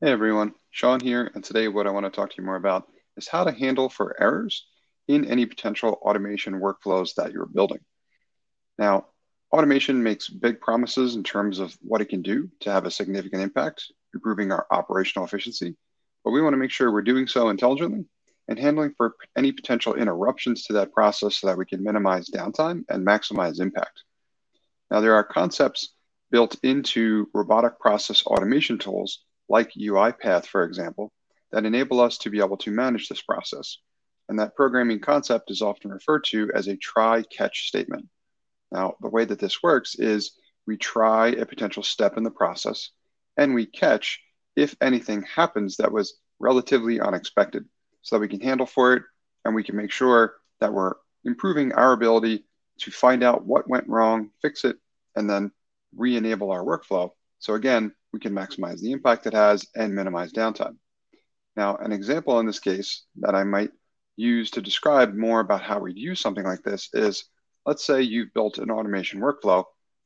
Hey everyone, Sean here, and today what I want to talk to you more about is how to handle for errors in any potential automation workflows that you're building. Now, automation makes big promises in terms of what it can do to have a significant impact, improving our operational efficiency, but we want to make sure we're doing so intelligently and handling for any potential interruptions to that process so that we can minimize downtime and maximize impact. Now, there are concepts built into robotic process automation tools like UiPath, for example, that enable us to be able to manage this process. And that programming concept is often referred to as a try catch statement. Now, the way that this works is we try a potential step in the process and we catch if anything happens that was relatively unexpected so that we can handle for it and we can make sure that we're improving our ability to find out what went wrong, fix it, and then re enable our workflow. So, again, we can maximize the impact it has and minimize downtime. Now, an example in this case that I might use to describe more about how we'd use something like this is let's say you've built an automation workflow,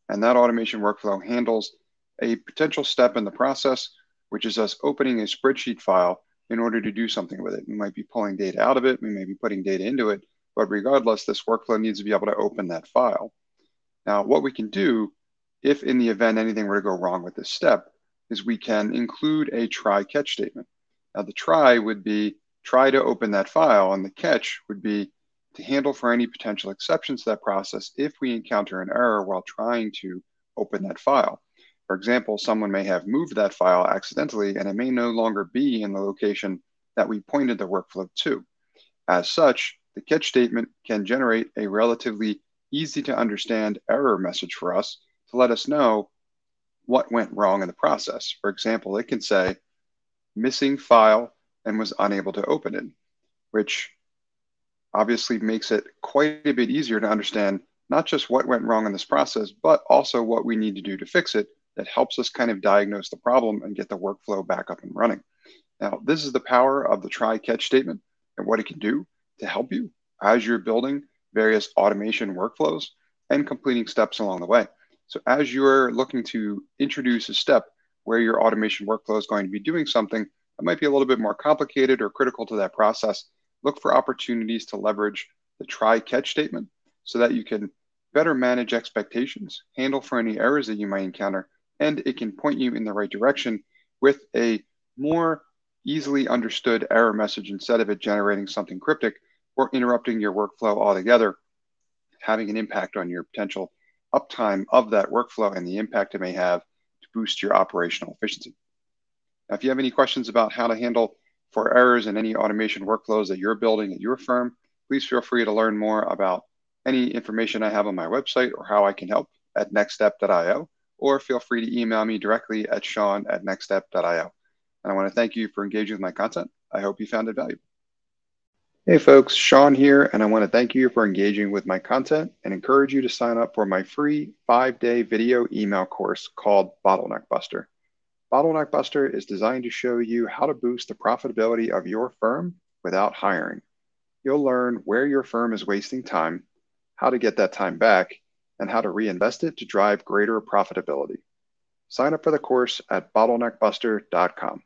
and that automation workflow handles a potential step in the process, which is us opening a spreadsheet file in order to do something with it. We might be pulling data out of it, we may be putting data into it, but regardless, this workflow needs to be able to open that file. Now, what we can do if in the event anything were to go wrong with this step is we can include a try catch statement. Now, the try would be try to open that file, and the catch would be to handle for any potential exceptions to that process if we encounter an error while trying to open that file. For example, someone may have moved that file accidentally and it may no longer be in the location that we pointed the workflow to. As such, the catch statement can generate a relatively easy to understand error message for us to let us know what went wrong in the process. For example, it can say missing file and was unable to open it, which obviously makes it quite a bit easier to understand not just what went wrong in this process, but also what we need to do to fix it that helps us kind of diagnose the problem and get the workflow back up and running. Now, this is the power of the try catch statement and what it can do to help you as you're building various automation workflows and completing steps along the way. So as you're looking to introduce a step where your automation workflow is going to be doing something that might be a little bit more complicated or critical to that process, look for opportunities to leverage the try catch statement so that you can better manage expectations, handle for any errors that you might encounter, and it can point you in the right direction with a more easily understood error message instead of it generating something cryptic or interrupting your workflow altogether, having an impact on your potential uptime of that workflow and the impact it may have to boost your operational efficiency. Now, if you have any questions about how to handle for errors in any automation workflows that you're building at your firm, please feel free to learn more about any information I have on my website or how I can help at nxtstep.io, or feel free to email me directly at sean at nxtstep.io. And I want to thank you for engaging with my content. I hope you found it valuable. Hey folks, Sean here, and I want to thank you for engaging with my content and encourage you to sign up for my free five day video email course called Bottleneck Buster. Bottleneck Buster is designed to show you how to boost the profitability of your firm without hiring. You'll learn where your firm is wasting time, how to get that time back, and how to reinvest it to drive greater profitability. Sign up for the course at bottleneckbuster.com.